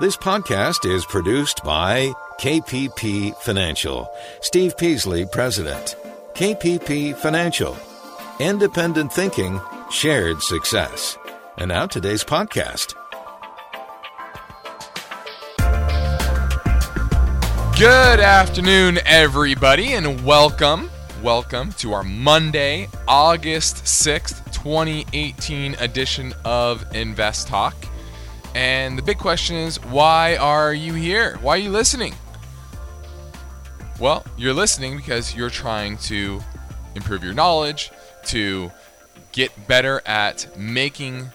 This podcast is produced by KPP Financial. Steve Peasley, President. KPP Financial. Independent thinking, shared success. And now today's podcast. Good afternoon, everybody, and welcome. Welcome to our Monday, August 6th, 2018 edition of Invest Talk. And the big question is why are you here? Why are you listening? Well, you're listening because you're trying to improve your knowledge, to get better at making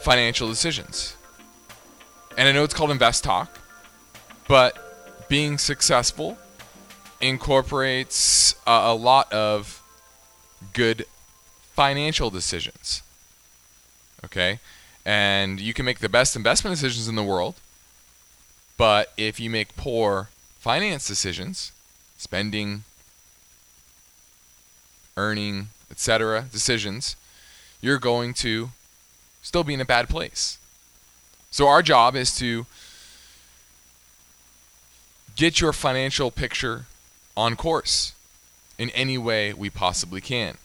financial decisions. And I know it's called Invest Talk, but being successful incorporates a, a lot of good financial decisions. Okay? And you can make the best investment decisions in the world, but if you make poor finance decisions, spending, earning, etc., decisions, you're going to still be in a bad place. So our job is to get your financial picture on course in any way we possibly can.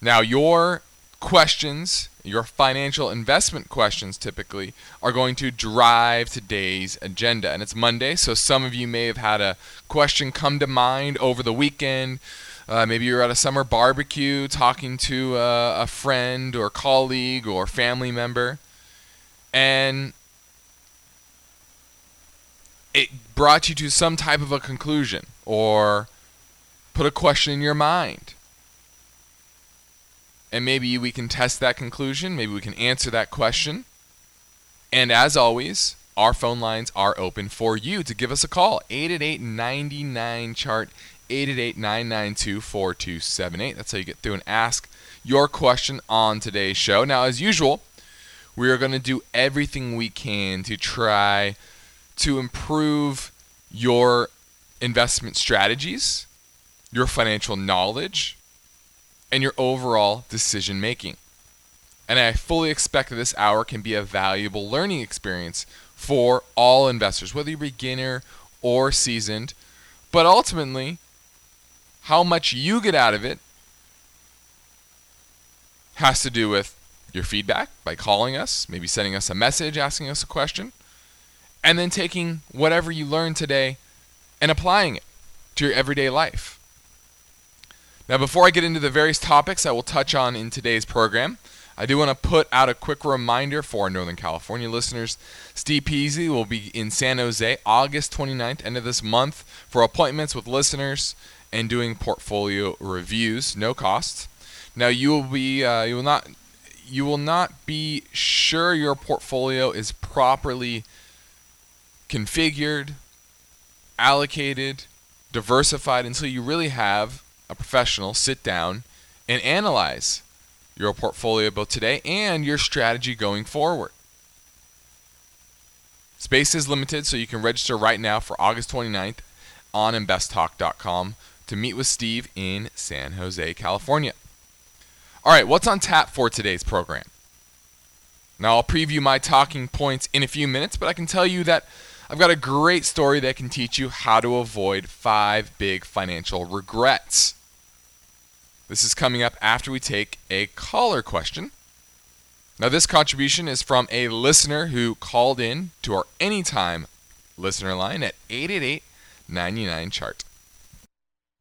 Now, your questions, your financial investment questions typically, are going to drive today's agenda. And it's Monday, so some of you may have had a question come to mind over the weekend. Uh, maybe you're at a summer barbecue talking to a, a friend or colleague or family member, and it brought you to some type of a conclusion or put a question in your mind. And maybe we can test that conclusion. Maybe we can answer that question. And as always, our phone lines are open for you to give us a call. 888 99 chart, 888 992 4278. That's how you get through and ask your question on today's show. Now, as usual, we are going to do everything we can to try to improve your investment strategies, your financial knowledge, and your overall decision making. And I fully expect that this hour can be a valuable learning experience for all investors, whether you're beginner or seasoned. But ultimately, how much you get out of it has to do with your feedback by calling us, maybe sending us a message, asking us a question, and then taking whatever you learned today and applying it to your everyday life. Now, before I get into the various topics I will touch on in today's program, I do want to put out a quick reminder for our Northern California listeners. Steve Peasley will be in San Jose August 29th, end of this month, for appointments with listeners and doing portfolio reviews, no cost. Now, you will be uh, you will not you will not be sure your portfolio is properly configured, allocated, diversified until you really have a professional sit down and analyze your portfolio both today and your strategy going forward. Space is limited, so you can register right now for August 29th on investtalk.com to meet with Steve in San Jose, California. All right, what's on tap for today's program? Now, I'll preview my talking points in a few minutes, but I can tell you that I've got a great story that can teach you how to avoid five big financial regrets. This is coming up after we take a caller question. Now, this contribution is from a listener who called in to our anytime listener line at 888 99 chart.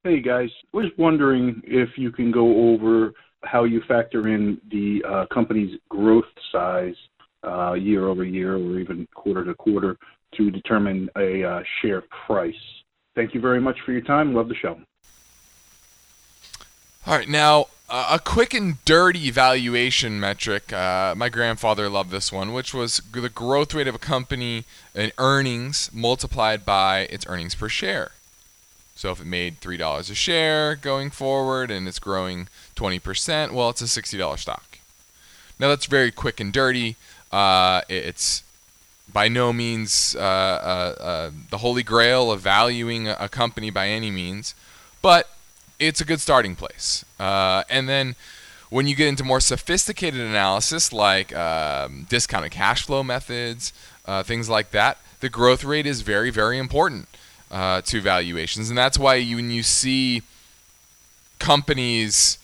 Hey guys, I was wondering if you can go over how you factor in the uh, company's growth size uh, year over year or even quarter to quarter to determine a uh, share price. Thank you very much for your time. Love the show. All right, now uh, a quick and dirty valuation metric. Uh, my grandfather loved this one, which was the growth rate of a company in earnings multiplied by its earnings per share. So if it made three dollars a share going forward and it's growing 20%, well, it's a $60 stock. Now that's very quick and dirty. Uh, it's by no means uh, uh, uh, the holy grail of valuing a, company by any means, but it's a good starting place. Uh, and then when you get into more sophisticated analysis like um, discounted cash flow methods, uh, things like that, the growth rate is very, very important uh, to valuations. And that's why you, when you see companies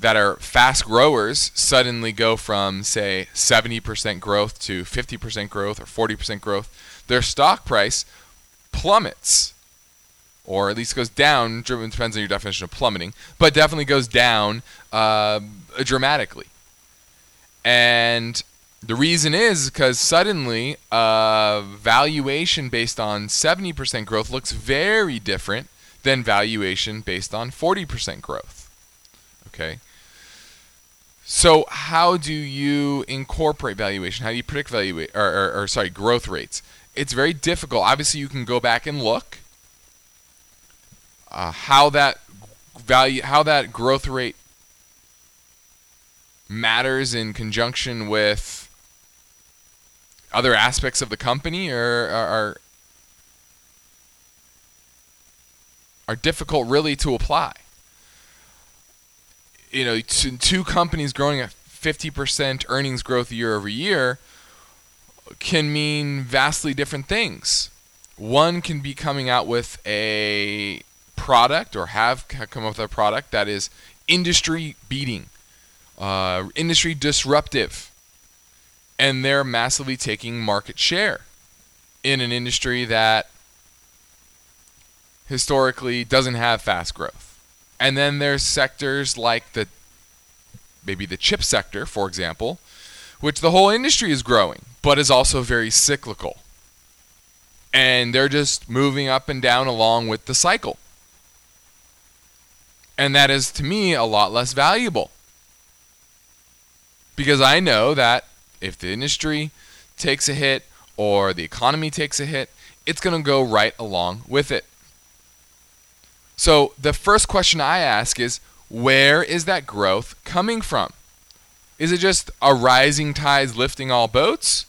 that are fast growers suddenly go from, say, 70% growth to 50% growth or 40% growth, their stock price plummets. Or at least goes down, depends on your definition of plummeting, but definitely goes down uh, dramatically. And the reason is because suddenly uh, valuation based on 70% growth looks very different than valuation based on 40% growth. Okay. So how do you incorporate valuation? How do you predict value or, or, or sorry growth rates? It's very difficult. Obviously, you can go back and look uh, how that value, how that growth rate matters in conjunction with other aspects of the company are are are difficult really to apply. You know, two companies growing at 50% earnings growth year over year can mean vastly different things. One can be coming out with a product or have come up with a product that is industry beating, uh, industry disruptive and they're massively taking market share in an industry that historically doesn't have fast growth. And then there's sectors like the maybe the chip sector, for example, which the whole industry is growing, but is also very cyclical. And they're just moving up and down along with the cycle. And that is to me a lot less valuable. Because I know that if the industry takes a hit or the economy takes a hit, it's going to go right along with it. So the first question I ask is where is that growth coming from? Is it just a rising tides lifting all boats?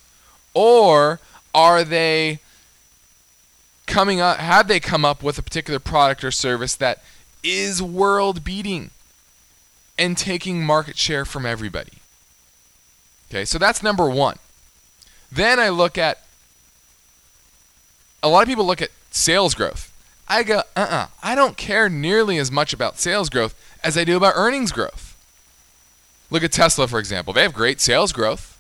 Or are they coming up have they come up with a particular product or service that is world beating and taking market share from everybody? Okay, so that's number one. Then I look at a lot of people look at sales growth. I go, uh uh-uh, uh I don't care nearly as much about sales growth as I do about earnings growth. Look at Tesla, for example. They have great sales growth,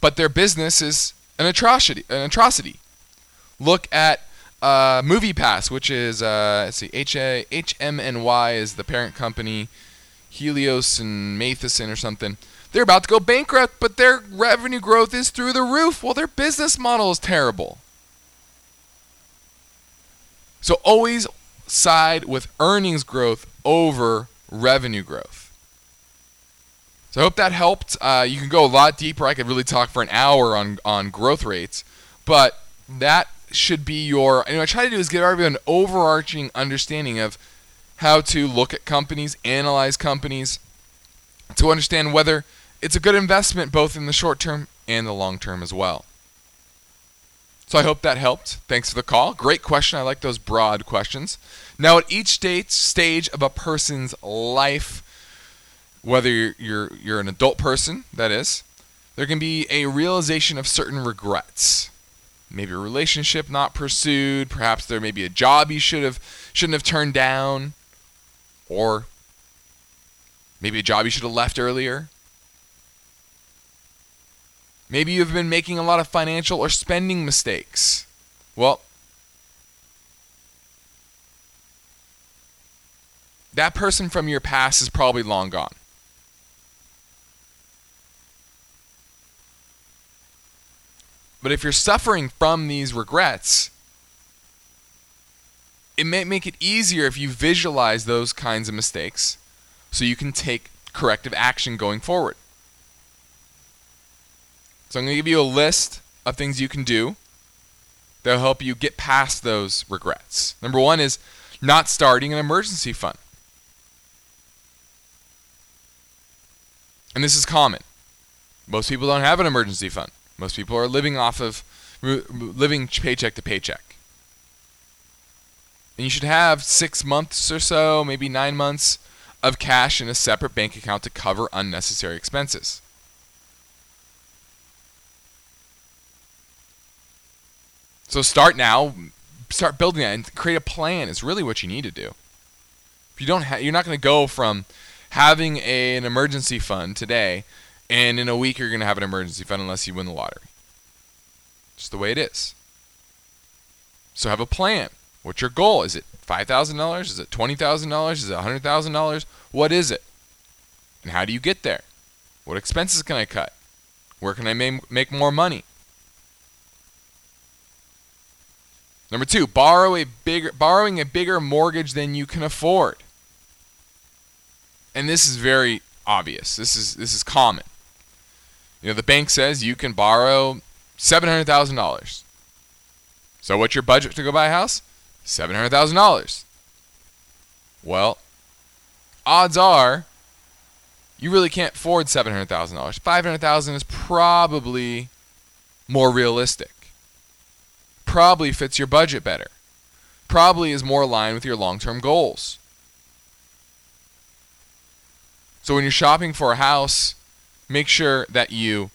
but their business is an atrocity. An atrocity. Look at uh, MoviePass, which is uh, let's see, H A H M N Y is the parent company, Helios and Matheson or something. They're about to go bankrupt, but their revenue growth is through the roof. Well, their business model is terrible. So always side with earnings growth over revenue growth. So I hope that helped. Uh, you can go a lot deeper. I could really talk for an hour on, on growth rates, but that should be your. You know, I try to do is give everyone an overarching understanding of how to look at companies, analyze companies, to understand whether it's a good investment both in the short term and the long term as well. So I hope that helped. Thanks for the call. Great question. I like those broad questions. Now, at each stage, stage of a person's life, whether you're, you're, you're an adult person, that is, there can be a realization of certain regrets. Maybe a relationship not pursued. Perhaps there may be a job you should have shouldn't have turned down, or maybe a job you should have left earlier. Maybe you've been making a lot of financial or spending mistakes. Well, that person from your past is probably long gone. But if you're suffering from these regrets, it may make it easier if you visualize those kinds of mistakes so you can take corrective action going forward. So I'm going to give you a list of things you can do that will help you get past those regrets. Number one is not starting an emergency fund. And this is common. Most people don't have an emergency fund. Most people are living off of living paycheck to paycheck. And you should have six months or so, maybe nine months of cash in a separate bank account to cover unnecessary expenses. So start now, start building that and create a plan is really what you need to do. If you don't have, you're not going to go from having a, an emergency fund today and in a week you're going to have an emergency fund unless you win the lottery. Just the way it is. So have a plan. What's your goal? Is it $5,000? Is it $20,000? Is it $100,000? What is it? And how do you get there? What expenses can I cut? Where can I make more money? Number two, borrow a bigger, borrowing a bigger mortgage than you can afford. And this is very obvious. This is this is common. You know, the bank says you can borrow seven hundred thousand dollars. So what's your budget to go buy a house? Seven hundred thousand dollars. Well, odds are you really can't afford seven hundred thousand dollars. 500,000 is probably more realistic probably fits your budget better, probably is more aligned with your long term goals. So when you're shopping for a house, make sure that you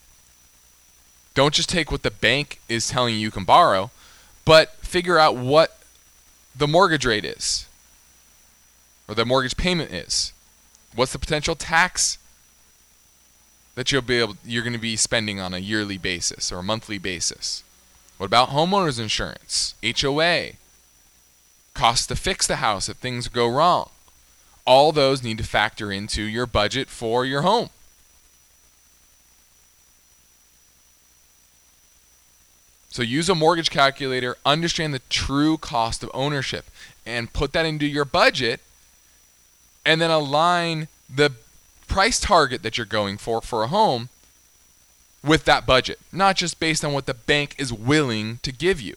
don't just take what the bank is telling you you can borrow, but figure out what the mortgage rate is or the mortgage payment is. What's the potential tax that you'll be able you're going to be spending on a yearly basis or a monthly basis? What about homeowners insurance, HOA, cost to fix the house if things go wrong? All those need to factor into your budget for your home. So use a mortgage calculator, understand the true cost of ownership, and put that into your budget, and then align the price target that you're going for for a home with that budget, not just based on what the bank is willing to give you.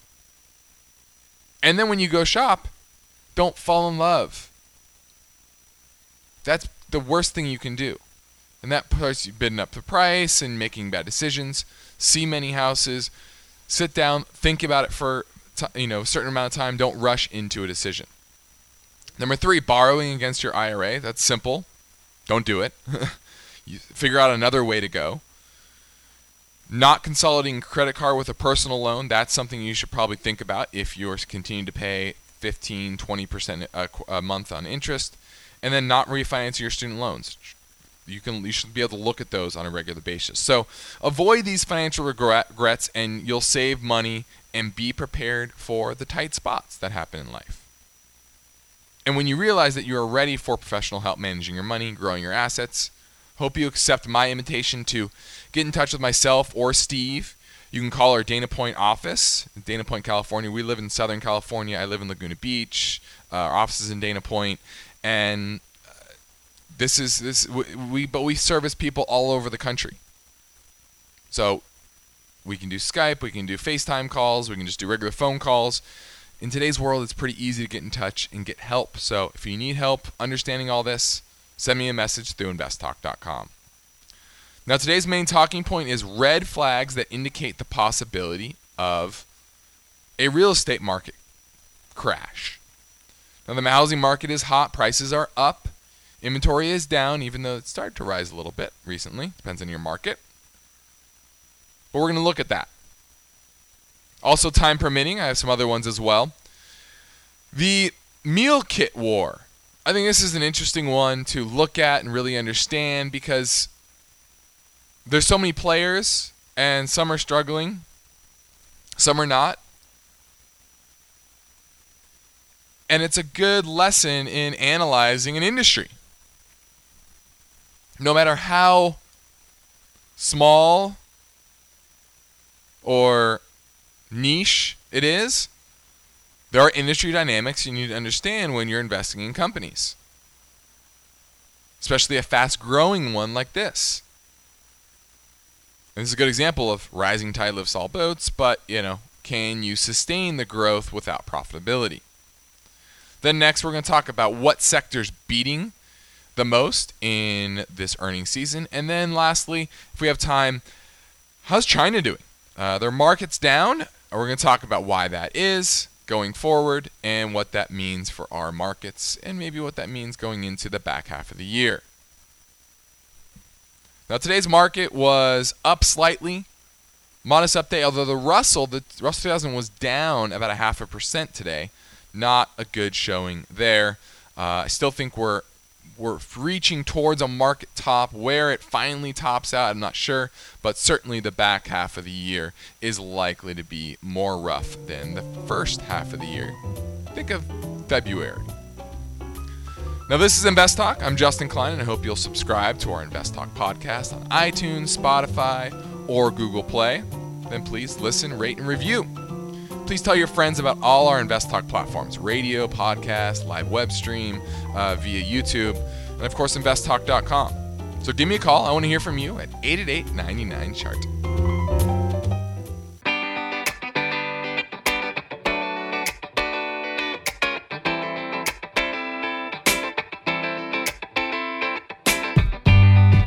And then when you go shop, don't fall in love. That's the worst thing you can do. And that puts you bidding up the price and making bad decisions. See many houses, sit down, think about it for you know a certain amount of time. Don't rush into a decision. Number three, borrowing against your IRA. That's simple. Don't do it. you figure out another way to go. Not consolidating credit card with a personal loan, that's something you should probably think about if you're continuing to pay 15, 20% a, a month on interest. And then not refinancing your student loans. You can you should be able to look at those on a regular basis. So avoid these financial regrets and you'll save money and be prepared for the tight spots that happen in life. And when you realize that you are ready for professional help managing your money, growing your assets, hope you accept my invitation to get in touch with myself or Steve. You can call our Dana Point office, Dana Point, California. We live in Southern California. I live in Laguna Beach. Uh, our office is in Dana Point, and this is this we but we service people all over the country. So we can do Skype, we can do FaceTime calls, we can just do regular phone calls. In today's world, it's pretty easy to get in touch and get help. So if you need help understanding all this, send me a message through investtalk.com. Now, today's main talking point is red flags that indicate the possibility of a real estate market crash. Now, the housing market is hot, prices are up, inventory is down, even though it started to rise a little bit recently. Depends on your market. But we're going to look at that. Also, time permitting, I have some other ones as well. The meal kit war. I think this is an interesting one to look at and really understand because there's so many players, and some are struggling, some are not. And it's a good lesson in analyzing an industry. No matter how small or niche it is, there are industry dynamics you need to understand when you're investing in companies, especially a fast growing one like this. And this is a good example of rising tide lifts all boats, but, you know, can you sustain the growth without profitability? Then next, we're going to talk about what sectors beating the most in this earnings season. And then lastly, if we have time, how's China doing? Uh, their market's down. We're going to talk about why that is going forward and what that means for our markets and maybe what that means going into the back half of the year. Now, today's market was up slightly, modest update. Although the Russell, the Russell 2000 was down about a half a percent today, not a good showing there. Uh, I still think we're we're reaching towards a market top. Where it finally tops out, I'm not sure, but certainly the back half of the year is likely to be more rough than the first half of the year. Think of February. Now, this is Invest Talk. I'm Justin Klein, and I hope you'll subscribe to our Invest Talk podcast on iTunes, Spotify, or Google Play. Then please listen, rate, and review. Please tell your friends about all our Invest Talk platforms radio, podcast, live web stream, uh, via YouTube, and of course, investtalk.com. So give me a call. I want to hear from you at 888 99 Chart.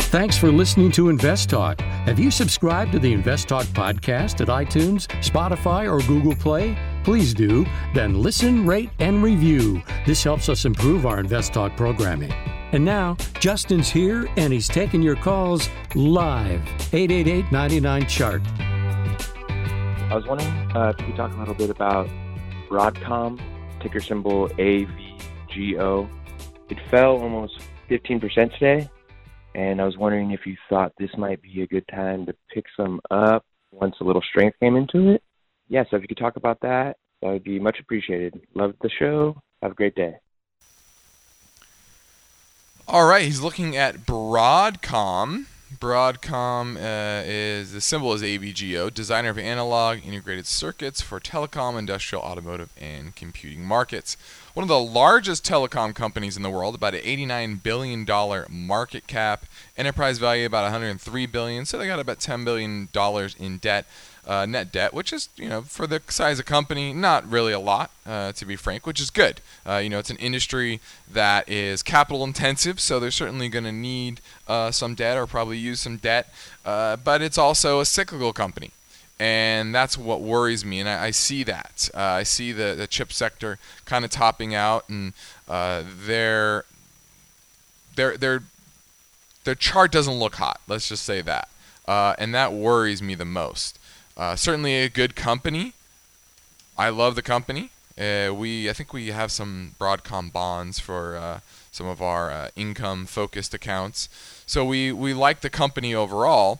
Thanks for listening to Invest Talk. Have you subscribed to the Invest Talk podcast at iTunes, Spotify, or Google Play? Please do. Then listen, rate, and review. This helps us improve our Invest Talk programming. And now, Justin's here and he's taking your calls live. 888 99 Chart. I was wondering uh, if you could talk a little bit about Broadcom, ticker symbol AVGO. It fell almost 15% today and I was wondering if you thought this might be a good time to pick some up once a little strength came into it. Yeah, so if you could talk about that, that would be much appreciated. Love the show. Have a great day. All right, he's looking at Broadcom. Broadcom uh, is the symbol is AVGO, designer of analog integrated circuits for telecom, industrial, automotive, and computing markets. One of the largest telecom companies in the world, about an 89 billion dollar market cap, enterprise value about 103 billion. So they got about 10 billion dollars in debt uh, net debt, which is, you know, for the size of company, not really a lot, uh, to be frank, which is good. Uh, you know, it's an industry that is capital intensive, so they're certainly going to need uh, some debt or probably use some debt, uh, but it's also a cyclical company. And that's what worries me, and I, I see that. Uh, I see the, the chip sector kind of topping out, and their their their their chart doesn't look hot. Let's just say that, and that worries me the most. Uh, certainly a good company. I love the company. Uh, we I think we have some Broadcom bonds for uh, some of our uh, income-focused accounts. So we we like the company overall,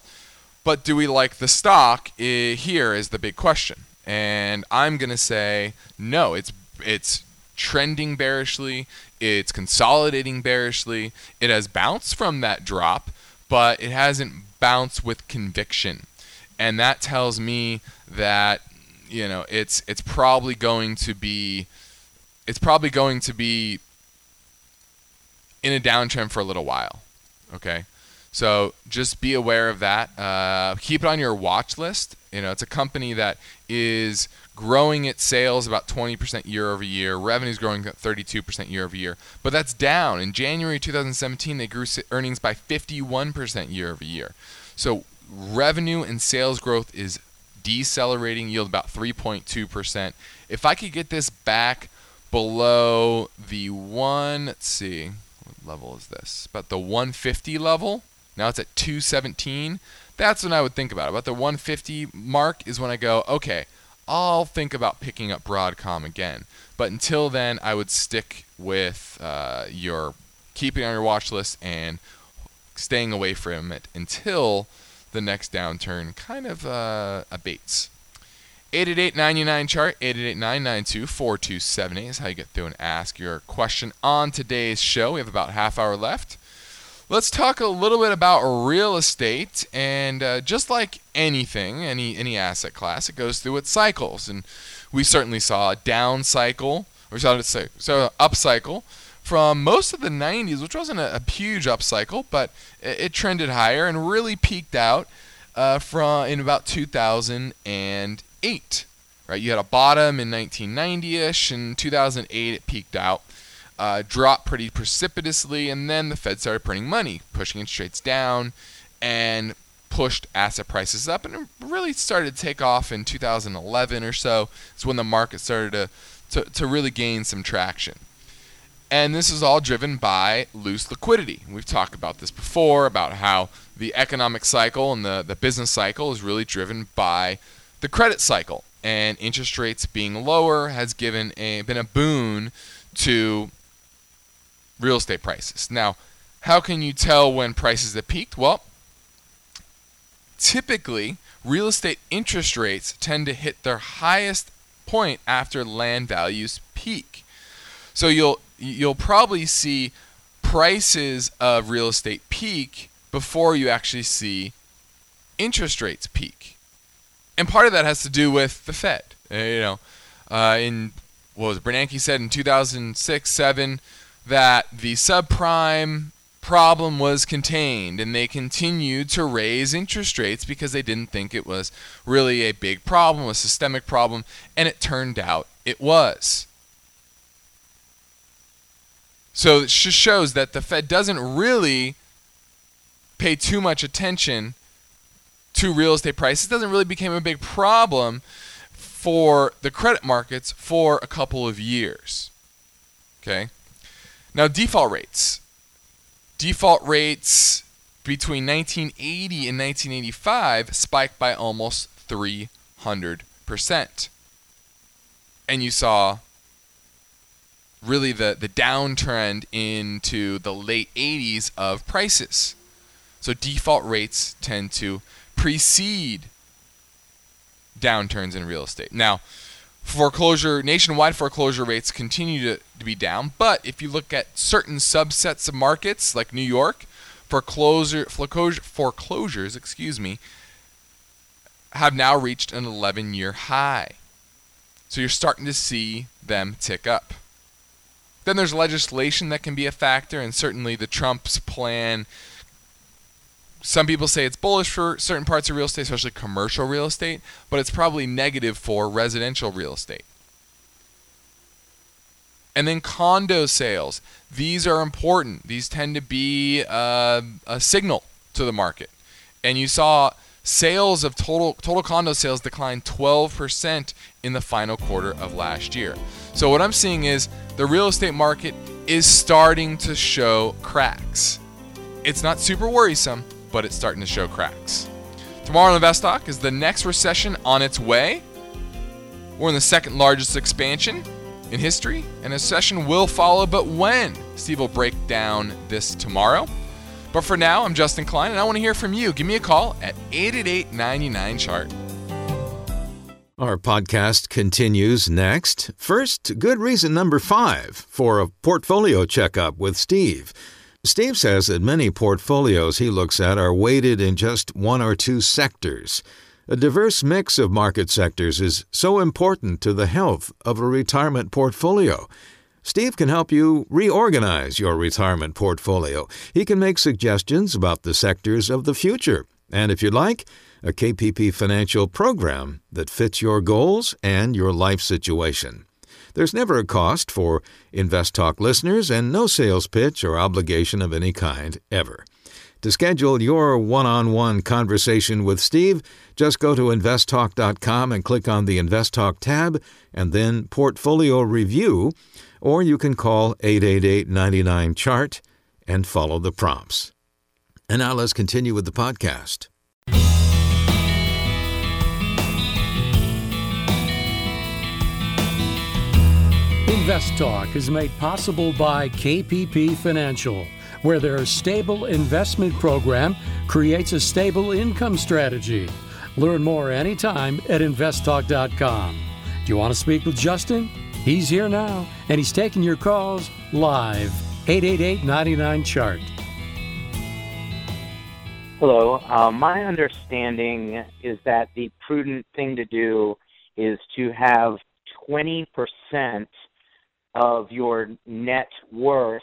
but do we like the stock? here is the big question. And I'm gonna say no. It's it's trending bearishly. It's consolidating bearishly. It has bounced from that drop, but it hasn't bounced with conviction and that tells me that you know it's it's probably going to be it's probably going to be in a downtrend for a little while. Okay, so just be aware of that. Uh, keep it on your watch list. You know, it's a company that is growing its sales about 20% year over year. Revenues growing at 32% year over year, but that's down. In January 2017, they grew earnings by 51% year over year. So revenue and sales growth is decelerating, yield about 3.2%. If I could get this back below the one, let's see, what level is this? About the 150 level. Now it's at 217. That's when I would think about it. About the 150 mark is when I go, okay, I'll think about picking up Broadcom again. But until then, I would stick with uh, your keeping on your watch list and staying away from it until the next downturn kind of uh, abates. 888-99 chart 888-992-4278 is how you get through and ask your question on today's show. We have about half hour left. Let's talk a little bit about real estate, and uh, just like anything, any any asset class, it goes through its cycles, and we certainly saw a down cycle, or so so up cycle from most of the 90s, which wasn't a, a huge upcycle, but it, it, trended higher and really peaked out uh, from in about 2008. Right, you had a bottom in 1990ish, and 2008 it peaked out, uh, dropped pretty precipitously, and then the Fed started printing money, pushing interest rates down, and pushed asset prices up, and it really started to take off in 2011 or so. It's when the market started to, to, to really gain some traction And this is all driven by loose liquidity. We've talked about this before about how the economic cycle and the, the business cycle is really driven by the credit cycle. And interest rates being lower has given a, been a boon to real estate prices. Now, how can you tell when prices have peaked? Well, typically, real estate interest rates tend to hit their highest point after land values peak. So you'll you'll probably see prices of real estate peak before you actually see interest rates peak. And part of that has to do with the Fed. Uh, you know, uh, in what was it, Bernanke said in 2006, 7 that the subprime problem was contained and they continued to raise interest rates because they didn't think it was really a big problem, a systemic problem, and it turned out it was. So it just shows that the Fed doesn't really pay too much attention to real estate prices. It doesn't really become a big problem for the credit markets for a couple of years. Okay? Now, default rates. Default rates between 1980 and 1985 spiked by almost 300%. And you saw really the, the downtrend into the late 80s of prices. So default rates tend to precede downturns in real estate. Now, foreclosure nationwide foreclosure rates continue to, to be down, but if you look at certain subsets of markets like New York, foreclosure foreclosure foreclosures, excuse me, have now reached an 11-year high. So you're starting to see them tick up. Then there's legislation that can be a factor, and certainly the Trump's plan. Some people say it's bullish for certain parts of real estate, especially commercial real estate, but it's probably negative for residential real estate. And then condo sales. These are important. These tend to be uh, a signal to the market. And you saw sales of total total condo sales declined 12% in the final quarter of last year. So what I'm seeing is the real estate market is starting to show cracks. It's not super worrisome, but it's starting to show cracks. Tomorrow on InvestTalk is the next recession on its way. We're in the second largest expansion in history, and a recession will follow, but when? Steve will break down this tomorrow. But for now, I'm Justin Klein, and I want to hear from you. Give me a call at 888 99 Chart. Our podcast continues next. First, good reason number five for a portfolio checkup with Steve. Steve says that many portfolios he looks at are weighted in just one or two sectors. A diverse mix of market sectors is so important to the health of a retirement portfolio. Steve can help you reorganize your retirement portfolio. He can make suggestions about the sectors of the future. And if you'd like, a KPP financial program that fits your goals and your life situation. There's never a cost for Invest Talk listeners and no sales pitch or obligation of any kind ever. To schedule your one on one conversation with Steve, just go to investtalk.com and click on the Invest Talk tab and then Portfolio Review, or you can call 888 99 Chart and follow the prompts. And now let's continue with the podcast. Invest Talk is made possible by KPP Financial, where their stable investment program creates a stable income strategy. Learn more anytime at investtalk.com. Do you want to speak with Justin? He's here now, and he's taking your calls live. 888 99 Chart. Hello. Uh, my understanding is that the prudent thing to do is to have 20% of your net worth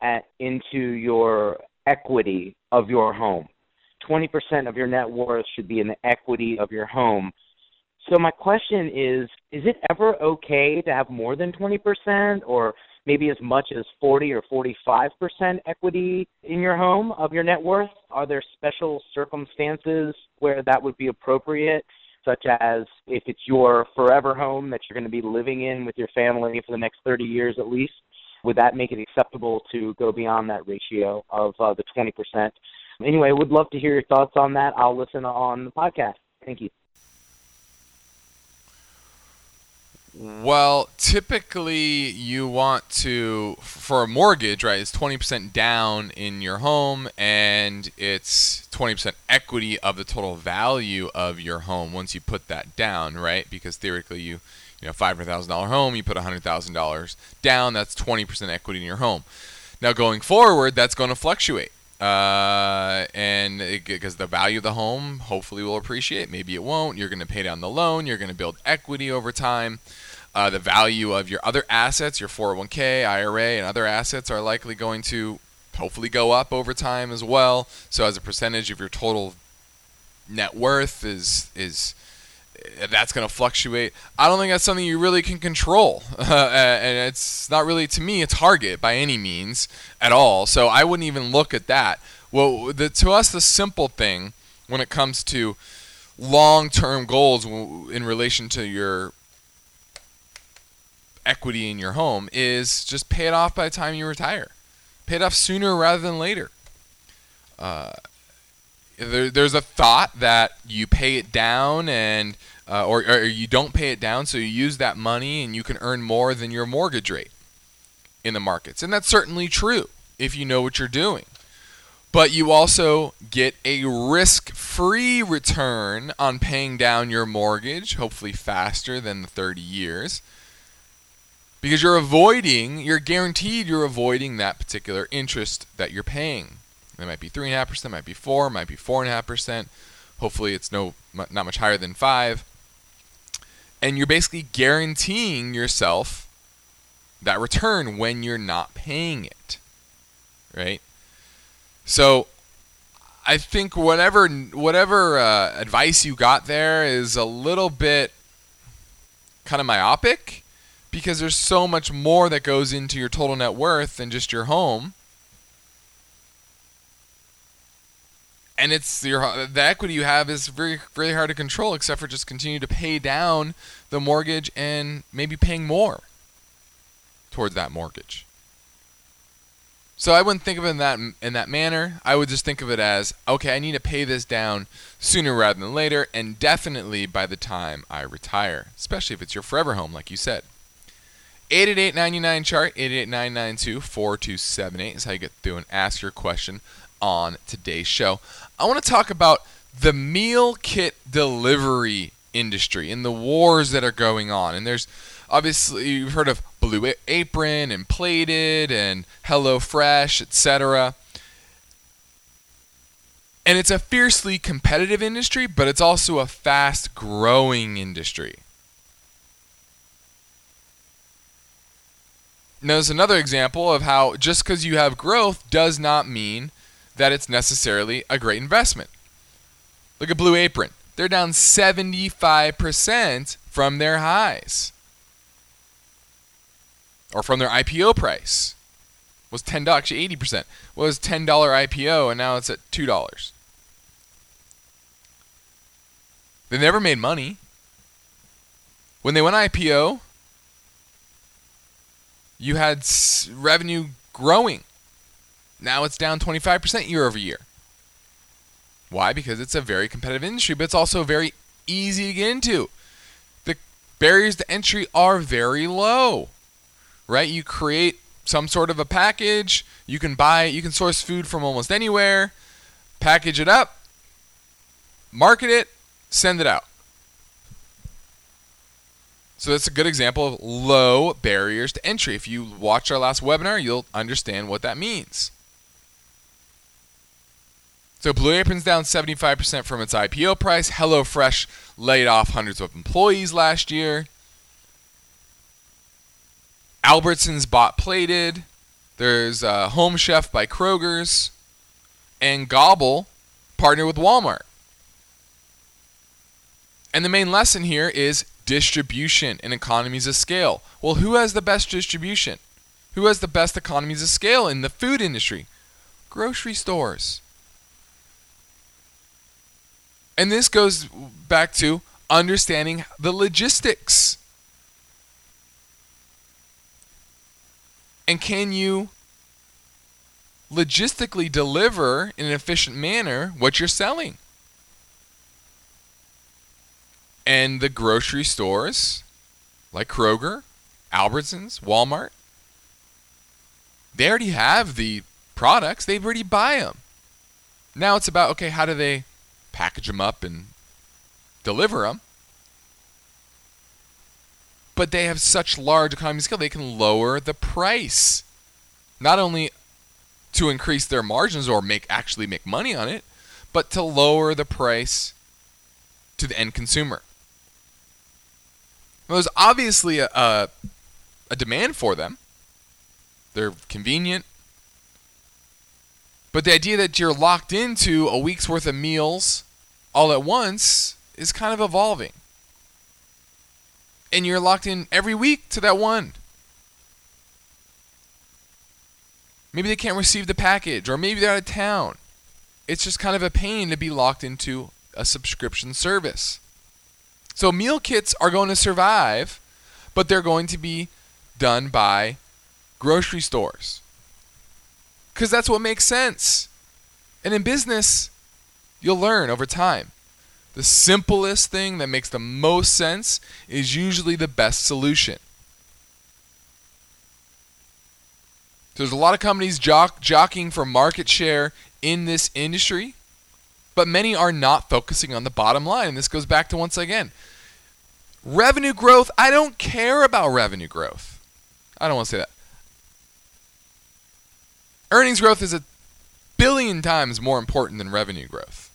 at, into your equity of your home. 20% of your net worth should be in the equity of your home. So my question is is it ever okay to have more than 20% or maybe as much as 40 or 45% equity in your home of your net worth? Are there special circumstances where that would be appropriate? such as if it's your forever home that you're going to be living in with your family for the next 30 years at least. would that make it acceptable to go beyond that ratio of uh, the 20%? Anyway, I would love to hear your thoughts on that. I'll listen on the podcast. Thank you. Well, typically you want to for a mortgage, right? It's 20% down in your home and it's 20% equity of the total value of your home once you put that down, right? Because theoretically you you know, $500,000 home, you put $100,000 down, that's 20% equity in your home. Now going forward, that's going to fluctuate. Uh, and because the value of the home hopefully will appreciate, maybe it won't. You're going to pay down the loan. You're going to build equity over time. Uh, the value of your other assets, your 401k, IRA, and other assets are likely going to hopefully go up over time as well. So as a percentage of your total net worth is is that's going to fluctuate. I don't think that's something you really can control, uh, and it's not really to me a target by any means at all. So I wouldn't even look at that. Well, the, to us, the simple thing when it comes to long-term goals in relation to your equity in your home is just pay it off by the time you retire. Pay it off sooner rather than later. Uh, there, there's a thought that you pay it down and uh, or, or you don't pay it down, so you use that money and you can earn more than your mortgage rate in the markets. And that's certainly true if you know what you're doing. But you also get a risk free return on paying down your mortgage, hopefully faster than the 30 years. Because you're avoiding, you're guaranteed you're avoiding that particular interest that you're paying. It might be 3.5%, might be 4 might be 4.5%. Hopefully it's no not much higher than 5 and you're basically guaranteeing yourself that return when you're not paying it right? So i think whatever whatever uh, advice you got there is a little bit kind of myopic because there's so much more that goes into your total net worth than just your home and it's your the equity you have is very very hard to control except for just continue to pay down the mortgage and maybe paying more towards that mortgage. So I wouldn't think of it in that in that manner. I would just think of it as okay, I need to pay this down sooner rather than later and definitely by the time I retire, especially if it's your forever home like you said. 888 chart 888 is how you get through and ask your question on today's show. I want to talk about the meal kit delivery industry and the wars that are going on. And there's obviously you've heard of Blue Apron and Plated and HelloFresh, etc. And it's a fiercely competitive industry, but it's also a fast growing industry. Now, there's another example of how just because you have growth does not mean that it's necessarily a great investment. Look at Blue Apron. They're down 75% from their highs. Or from their IPO price. Was 10, actually 80%. Was $10 IPO and now it's at $2. They never made money. When they went IPO, you had revenue growing. Now it's down 25% year over year. Why? Because it's a very competitive industry, but it's also very easy to get into. The barriers to entry are very low, right? You create some sort of a package, you can buy, you can source food from almost anywhere, package it up, market it, send it out. So that's a good example of low barriers to entry. If you watch our last webinar, you'll understand what that means. So Blue Apron's down 75% from its IPO price. HelloFresh laid off hundreds of employees last year. Albertsons bought Plated. There's uh, Home Chef by Kroger's. And Gobble partnered with Walmart. And the main lesson here is distribution and economies of scale. Well, who has the best distribution? Who has the best economies of scale in the food industry? Grocery stores. And this goes back to understanding the logistics. And can you logistically deliver in an efficient manner what you're selling? And the grocery stores like Kroger, Albertsons, Walmart, they already have the products, they already buy them. Now it's about okay, how do they package them up and deliver them? But they have such large economies of scale, they can lower the price. Not only to increase their margins or make actually make money on it, but to lower the price to the end consumer. Well, there's obviously a, a, a demand for them. They're convenient. But the idea that you're locked into a week's worth of meals all at once is kind of evolving. And you're locked in every week to that one. Maybe they can't receive the package, or maybe they're out of town. It's just kind of a pain to be locked into a subscription service. So meal kits are going to survive, but they're going to be done by grocery stores. Because that's what makes sense. And in business, you'll learn over time. The simplest thing that makes the most sense is usually the best solution. There's a lot of companies jock, jockeying for market share in this industry, but many are not focusing on the bottom line. And this goes back to once again revenue growth. I don't care about revenue growth. I don't want to say that. Earnings growth is a billion times more important than revenue growth.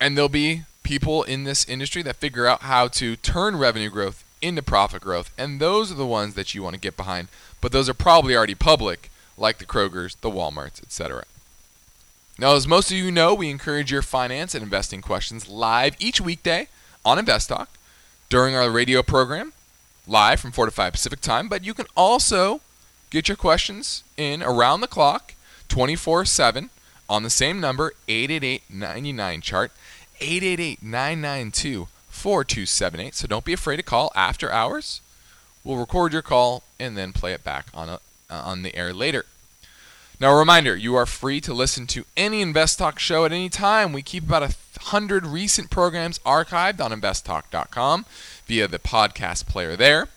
And there'll be people in this industry that figure out how to turn revenue growth into profit growth, and those are the ones that you want to get behind. But those are probably already public, like the Krogers, the Walmarts, etc. Now, as most of you know, we encourage your finance and investing questions live each weekday on InvestTalk during our radio program, live from 4 to 5 Pacific time. But you can also get your questions in around the clock, 24 7, on the same number, 888 99 chart, 888 992 4278. So don't be afraid to call after hours. We'll record your call and then play it back on, a, uh, on the air later. Now, a reminder you are free to listen to any Invest Talk show at any time. We keep about a hundred recent programs archived on investtalk.com via the podcast player there.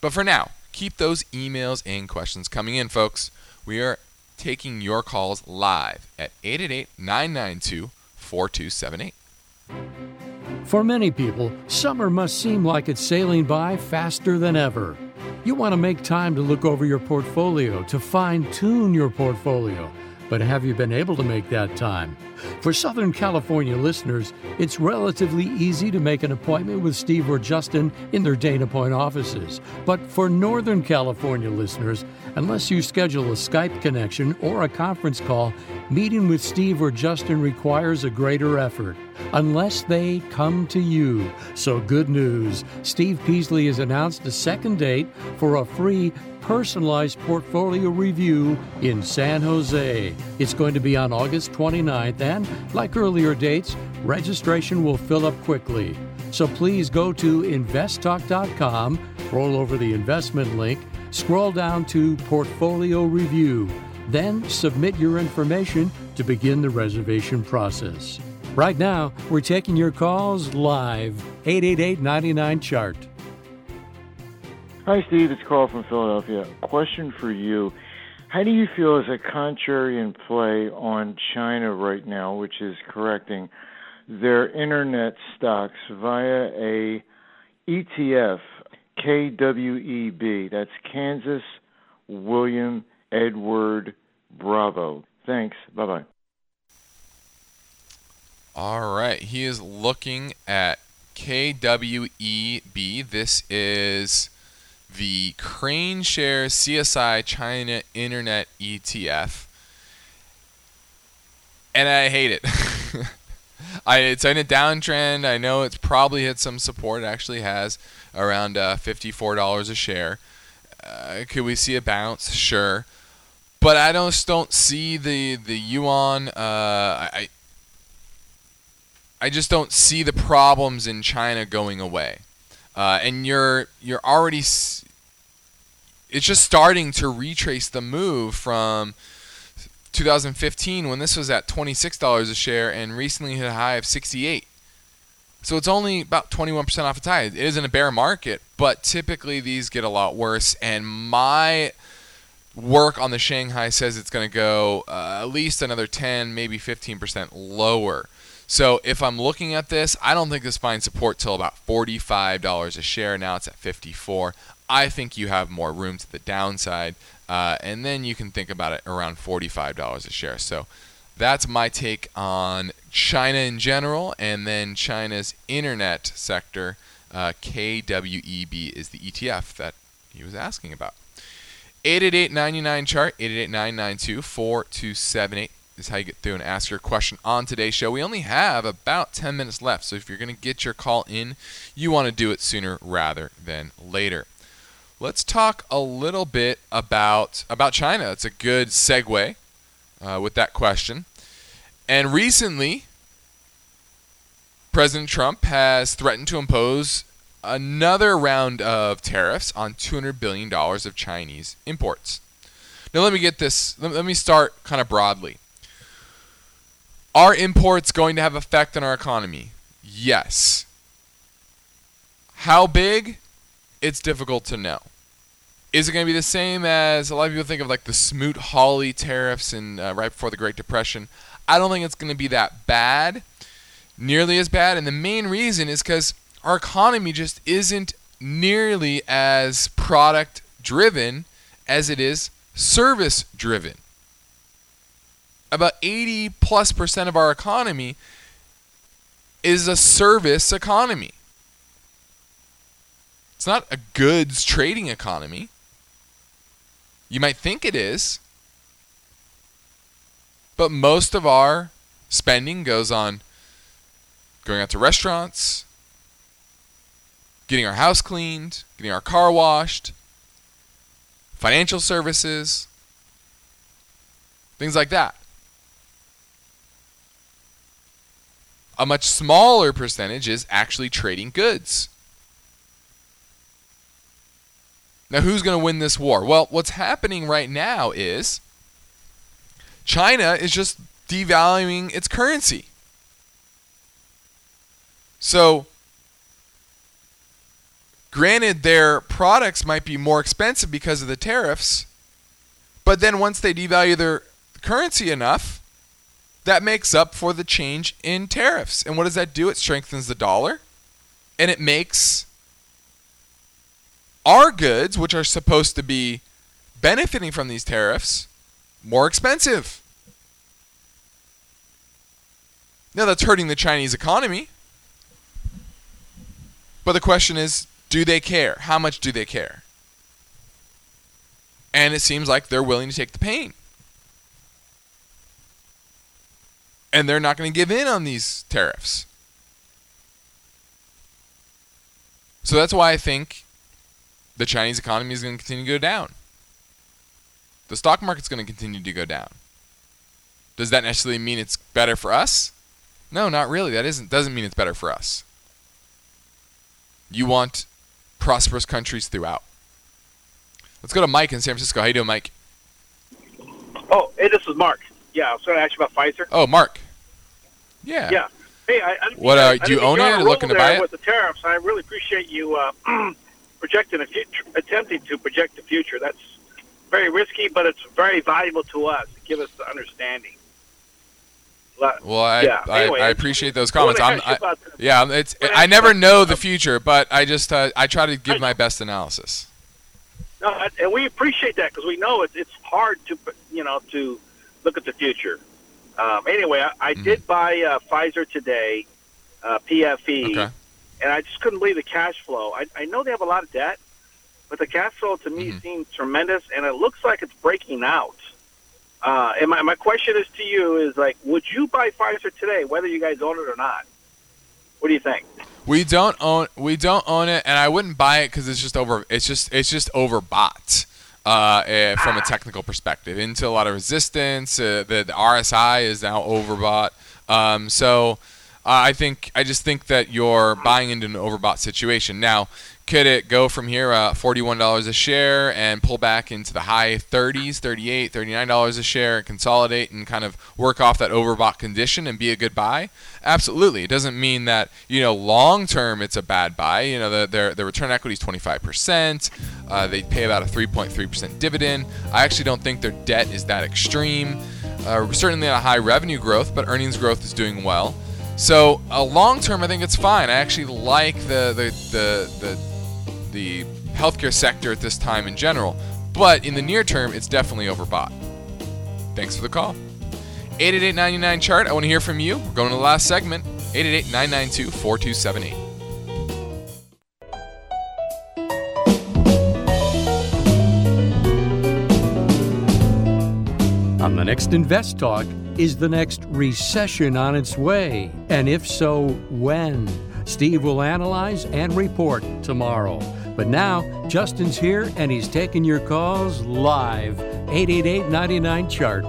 But for now, keep those emails and questions coming in, folks. We are taking your calls live at 888 992 4278. For many people, summer must seem like it's sailing by faster than ever. You want to make time to look over your portfolio, to fine tune your portfolio. But have you been able to make that time? For Southern California listeners, it's relatively easy to make an appointment with Steve or Justin in their Dana Point offices. But for Northern California listeners, unless you schedule a Skype connection or a conference call, meeting with Steve or Justin requires a greater effort. Unless they come to you. So, good news Steve Peasley has announced a second date for a free personalized portfolio review in San Jose. It's going to be on August 29th, and like earlier dates, registration will fill up quickly. So please go to investtalk.com, roll over the investment link, scroll down to Portfolio Review, then submit your information to begin the reservation process. Right now, we're taking your calls live 888 99 Chart. Hi, Steve. It's Carl from Philadelphia. Question for you. How do you feel as a contrarian play on China right now, which is correcting their internet stocks via a ETF, KWEB? That's Kansas William Edward Bravo. Thanks. Bye bye. All right. He is looking at KWEB. This is the KraneShares CSI China Internet ETF. And I hate it. I, it's in a downtrend. I know it's probably hit some support. It actually has around uh, $54 a share. Uh, could we see a bounce? Sure. But I don't don't see the the yuan. Uh, I I just don't see the problems in China going away. Uh, and you're you're already it's just starting to retrace the move from 2015 when this was at $26 a share and recently hit a high of 68. So it's only about 21% off its high. It isn't a bear market, but typically these get a lot worse. And my work on the Shanghai says it's going to go uh, at least another 10, maybe 15% lower. So if I'm looking at this, I don't think this finds support till about $45 a share. Now it's at 54. I think you have more room to the downside, uh, and then you can think about it around $45 a share. So that's my take on China in general, and then China's internet sector. Uh, KWEB is the ETF that he was asking about. 888 chart, 888 4278 is how you get through and ask your question on today's show. We only have about 10 minutes left, so if you're going to get your call in, you want to do it sooner rather than later. Let's talk a little bit about about China. It's a good segue uh, with that question. And recently, President Trump has threatened to impose another round of tariffs on $200 billion of Chinese imports. Now, let me get this, let me start kind of broadly. Are imports going to have effect on our economy? Yes. How big? It's difficult to know. Is it going to be the same as a lot of people think of like the Smoot-Hawley tariffs in uh, right before the Great Depression? I don't think it's going to be that bad, nearly as bad, and the main reason is because our economy just isn't nearly as product driven as it is service driven. About 80 plus percent of our economy is a service economy. It's not a goods trading economy. You might think it is. But most of our spending goes on going out to restaurants, getting our house cleaned, getting our car washed, financial services, things like that. A much smaller percentage is actually trading goods. Now, who's going to win this war? Well, what's happening right now is China is just devaluing its currency. So, Granted, their products might be more expensive because of the tariffs, but then once they devalue their currency enough, that makes up for the change in tariffs. And what does that do? It strengthens the dollar and it makes our goods, which are supposed to be benefiting from these tariffs, more expensive. Now, that's hurting the Chinese economy. But the question is do they care? How much do they care? And it seems like they're willing to take the pain. And they're not going to give in on these tariffs. So that's why I think the Chinese economy is going to continue to go down. The stock market's going to continue to go down. Does that necessarily mean it's better for us? No, not really. That isn't doesn't mean it's better for us. You want prosperous countries throughout. Let's go to Mike in San Francisco. How you doing, Mike? Oh, hey, this is Mark. Yeah, I was going to ask you about Pfizer. Oh, Mark. Yeah. Yeah. Hey, I, I what uh, do you own it or looking to buy it? With the tariffs, I really appreciate you uh, projecting a future, attempting to project the future. That's very risky, but it's very valuable to us to give us the understanding. Well, I, yeah. I, anyway, I, appreciate those comments. I'm, I, yeah, it's I never know the future, but I just uh, I try to give my best analysis. No, and we appreciate that because we know it's it's hard to you know to look at the future. Um, anyway, I, I mm-hmm. did buy uh, Pfizer today, uh, PFE, okay. and I just couldn't believe the cash flow. I, I know they have a lot of debt, but the cash flow to me mm-hmm. seems tremendous, and it looks like it's breaking out. Uh, and my, my question is to you is like, would you buy Pfizer today, whether you guys own it or not? What do you think? We don't own we don't own it, and I wouldn't buy it because it's just over. It's just it's just overbought uh, eh, from a technical perspective into a lot of resistance. Uh, the, the RSI is now overbought. Um, so I think I just think that you're buying into an overbought situation. Now, could it go from here uh, $41 a share and pull back into the high 30s, 38, $39 a share and consolidate and kind of work off that overbought condition and be a good buy? Absolutely. It doesn't mean that, you know, long term it's a bad buy. You know, the, their, their return equity is 25%. Uh, they pay about a 3.3% dividend. I actually don't think their debt is that extreme. Uh, certainly not a high revenue growth, but earnings growth is doing well. So, uh, long term, I think it's fine. I actually like the, the, the, the the healthcare sector at this time in general, but in the near term, it's definitely overbought. Thanks for the call. 888 chart. I want to hear from you. We're going to the last segment. 888 992 4278. On the next Invest Talk, is the next recession on its way? And if so, when? Steve will analyze and report tomorrow. But now, Justin's here and he's taking your calls live. 888 99 Chart.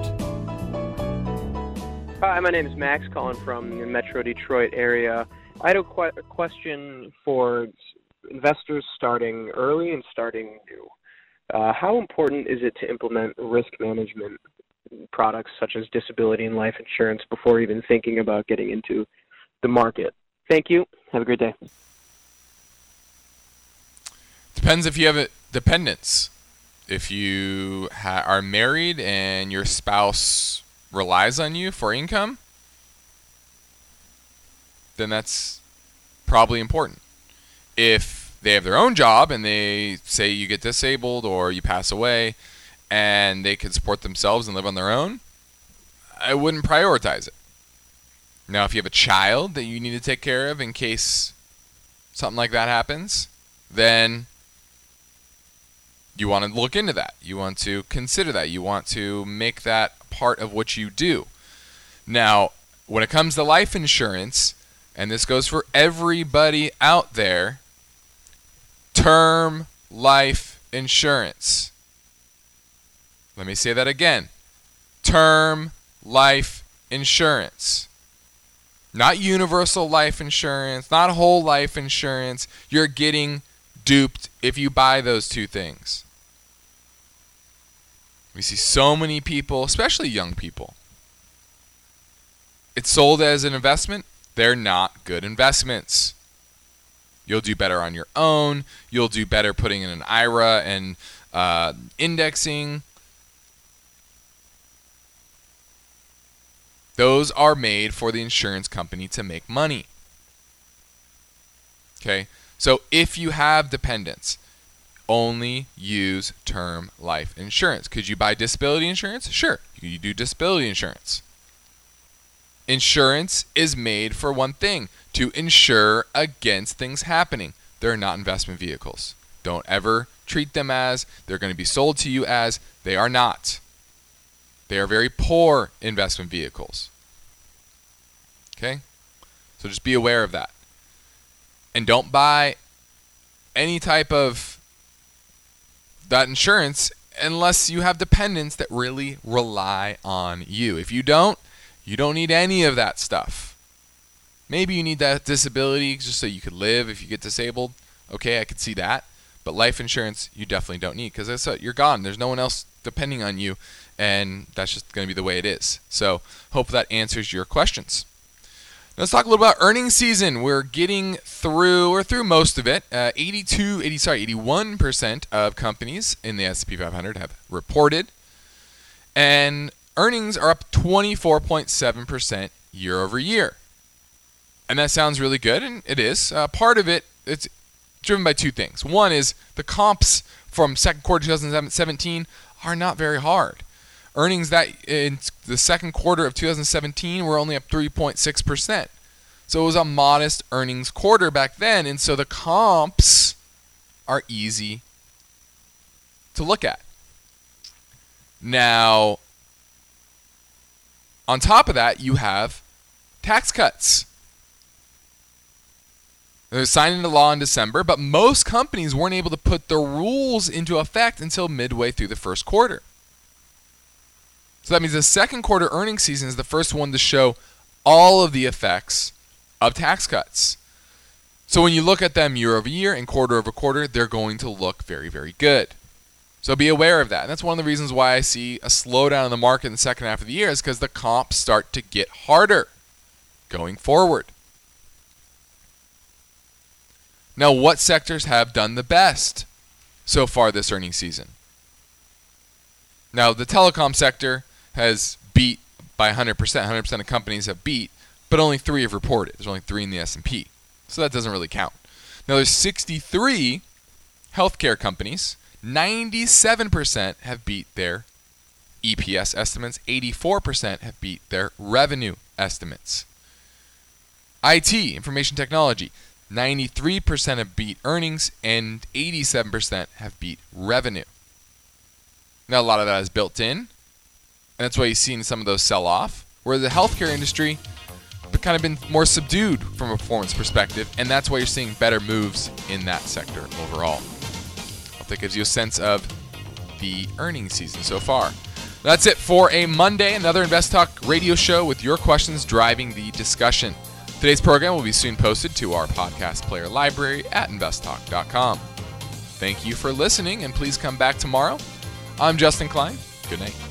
Hi, my name is Max, calling from the Metro Detroit area. I had a, a question for investors starting early and starting new. Uh, how important is it to implement risk management products such as disability and life insurance before even thinking about getting into the market? Thank you. Have a great day. Depends if you have a dependents. If you ha- are married and your spouse relies on you for income, then that's probably important. If they have their own job and they say you get disabled or you pass away and they can support themselves and live on their own, I wouldn't prioritize it. Now, if you have a child that you need to take care of in case something like that happens, then you want to look into that. You want to consider that. You want to make that part of what you do. Now, when it comes to life insurance, and this goes for everybody out there, term life insurance. Let me say that again. Term life insurance. Not universal life insurance, not whole life insurance. You're getting duped if you buy those two things. We see so many people, especially young people. It's sold as an investment. They're not good investments. You'll do better on your own. You'll do better putting in an IRA and uh, indexing. Those are made for the insurance company to make money. Okay? So if you have dependents, only use term life insurance. Could you buy disability insurance? Sure, you do disability insurance. Insurance is made for one thing to insure against things happening. They're not investment vehicles. Don't ever treat them as they're going to be sold to you as they are not. They are very poor investment vehicles. Okay? So just be aware of that and don't buy any type of that insurance unless you have dependents that really rely on you. If you don't, you don't need any of that stuff. Maybe you need that disability just so you could live if you get disabled. Okay, I could see that. But life insurance, you definitely don't need because uh, you're gone. There's no one else depending on you, and that's just going to be the way it is. So, hope that answers your questions. Let's talk a little about earnings season. We're getting through, we're through most of it. Uh, 82, 80, sorry, 81% of companies in the S&P 500 have reported, and earnings are up 24.7% year over year. And that sounds really good, and it is. Uh, part of it, it's driven by two things. One is the comps from second quarter 2017 are not very hard. Earnings that in the second quarter of 2017 were only up 3.6%. So it was a modest earnings quarter back then, and so the comps are easy to look at. Now, on top of that, you have tax cuts. They were signed into law in December, but most companies weren't able to put the rules into effect until midway through the first quarter. So that means the second quarter earnings season is the first one to show all of the effects of tax cuts. So when you look at them year over year and quarter over quarter, they're going to look very, very good. So be aware of that. And that's one of the reasons why I see a slowdown in the market in the second half of the year is because the comps start to get harder going forward. Now, what sectors have done the best so far this earnings season? Now, the telecom sector has beat by 100%. 100% of companies have beat, but only three have reported. There's only three in the S&P, so that doesn't really count. Now, there's 63 healthcare companies. 97% have beat their EPS estimates. 84% have beat their revenue estimates. IT, information technology, 93% have beat earnings and 87% have beat revenue. Now, a lot of that is built in, and that's why you've seen some of those sell off. Where the healthcare industry kind of been more subdued from a performance perspective, and that's why you're seeing better moves in that sector overall. I hope that gives you a sense of the earnings season so far. That's it for a Monday, another Invest Talk radio show with your questions driving the discussion. Today's program will be soon posted to our podcast player library at investtalk.com. Thank you for listening, and please come back tomorrow. I'm Justin Klein. Good night.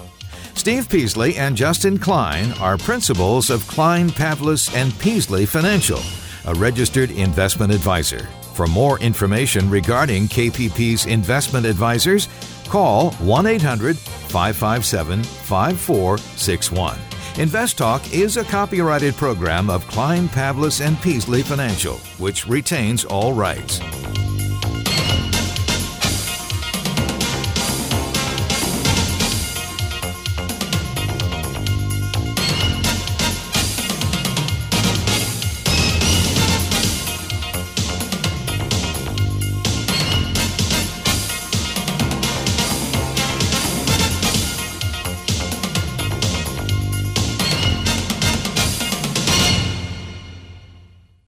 Steve Peasley and Justin Klein are principals of Klein, Pavlis, and Peasley Financial, a registered investment advisor. For more information regarding KPP's investment advisors, call 1 800 557 5461. Invest Talk is a copyrighted program of Klein, Pavlis, and Peasley Financial, which retains all rights.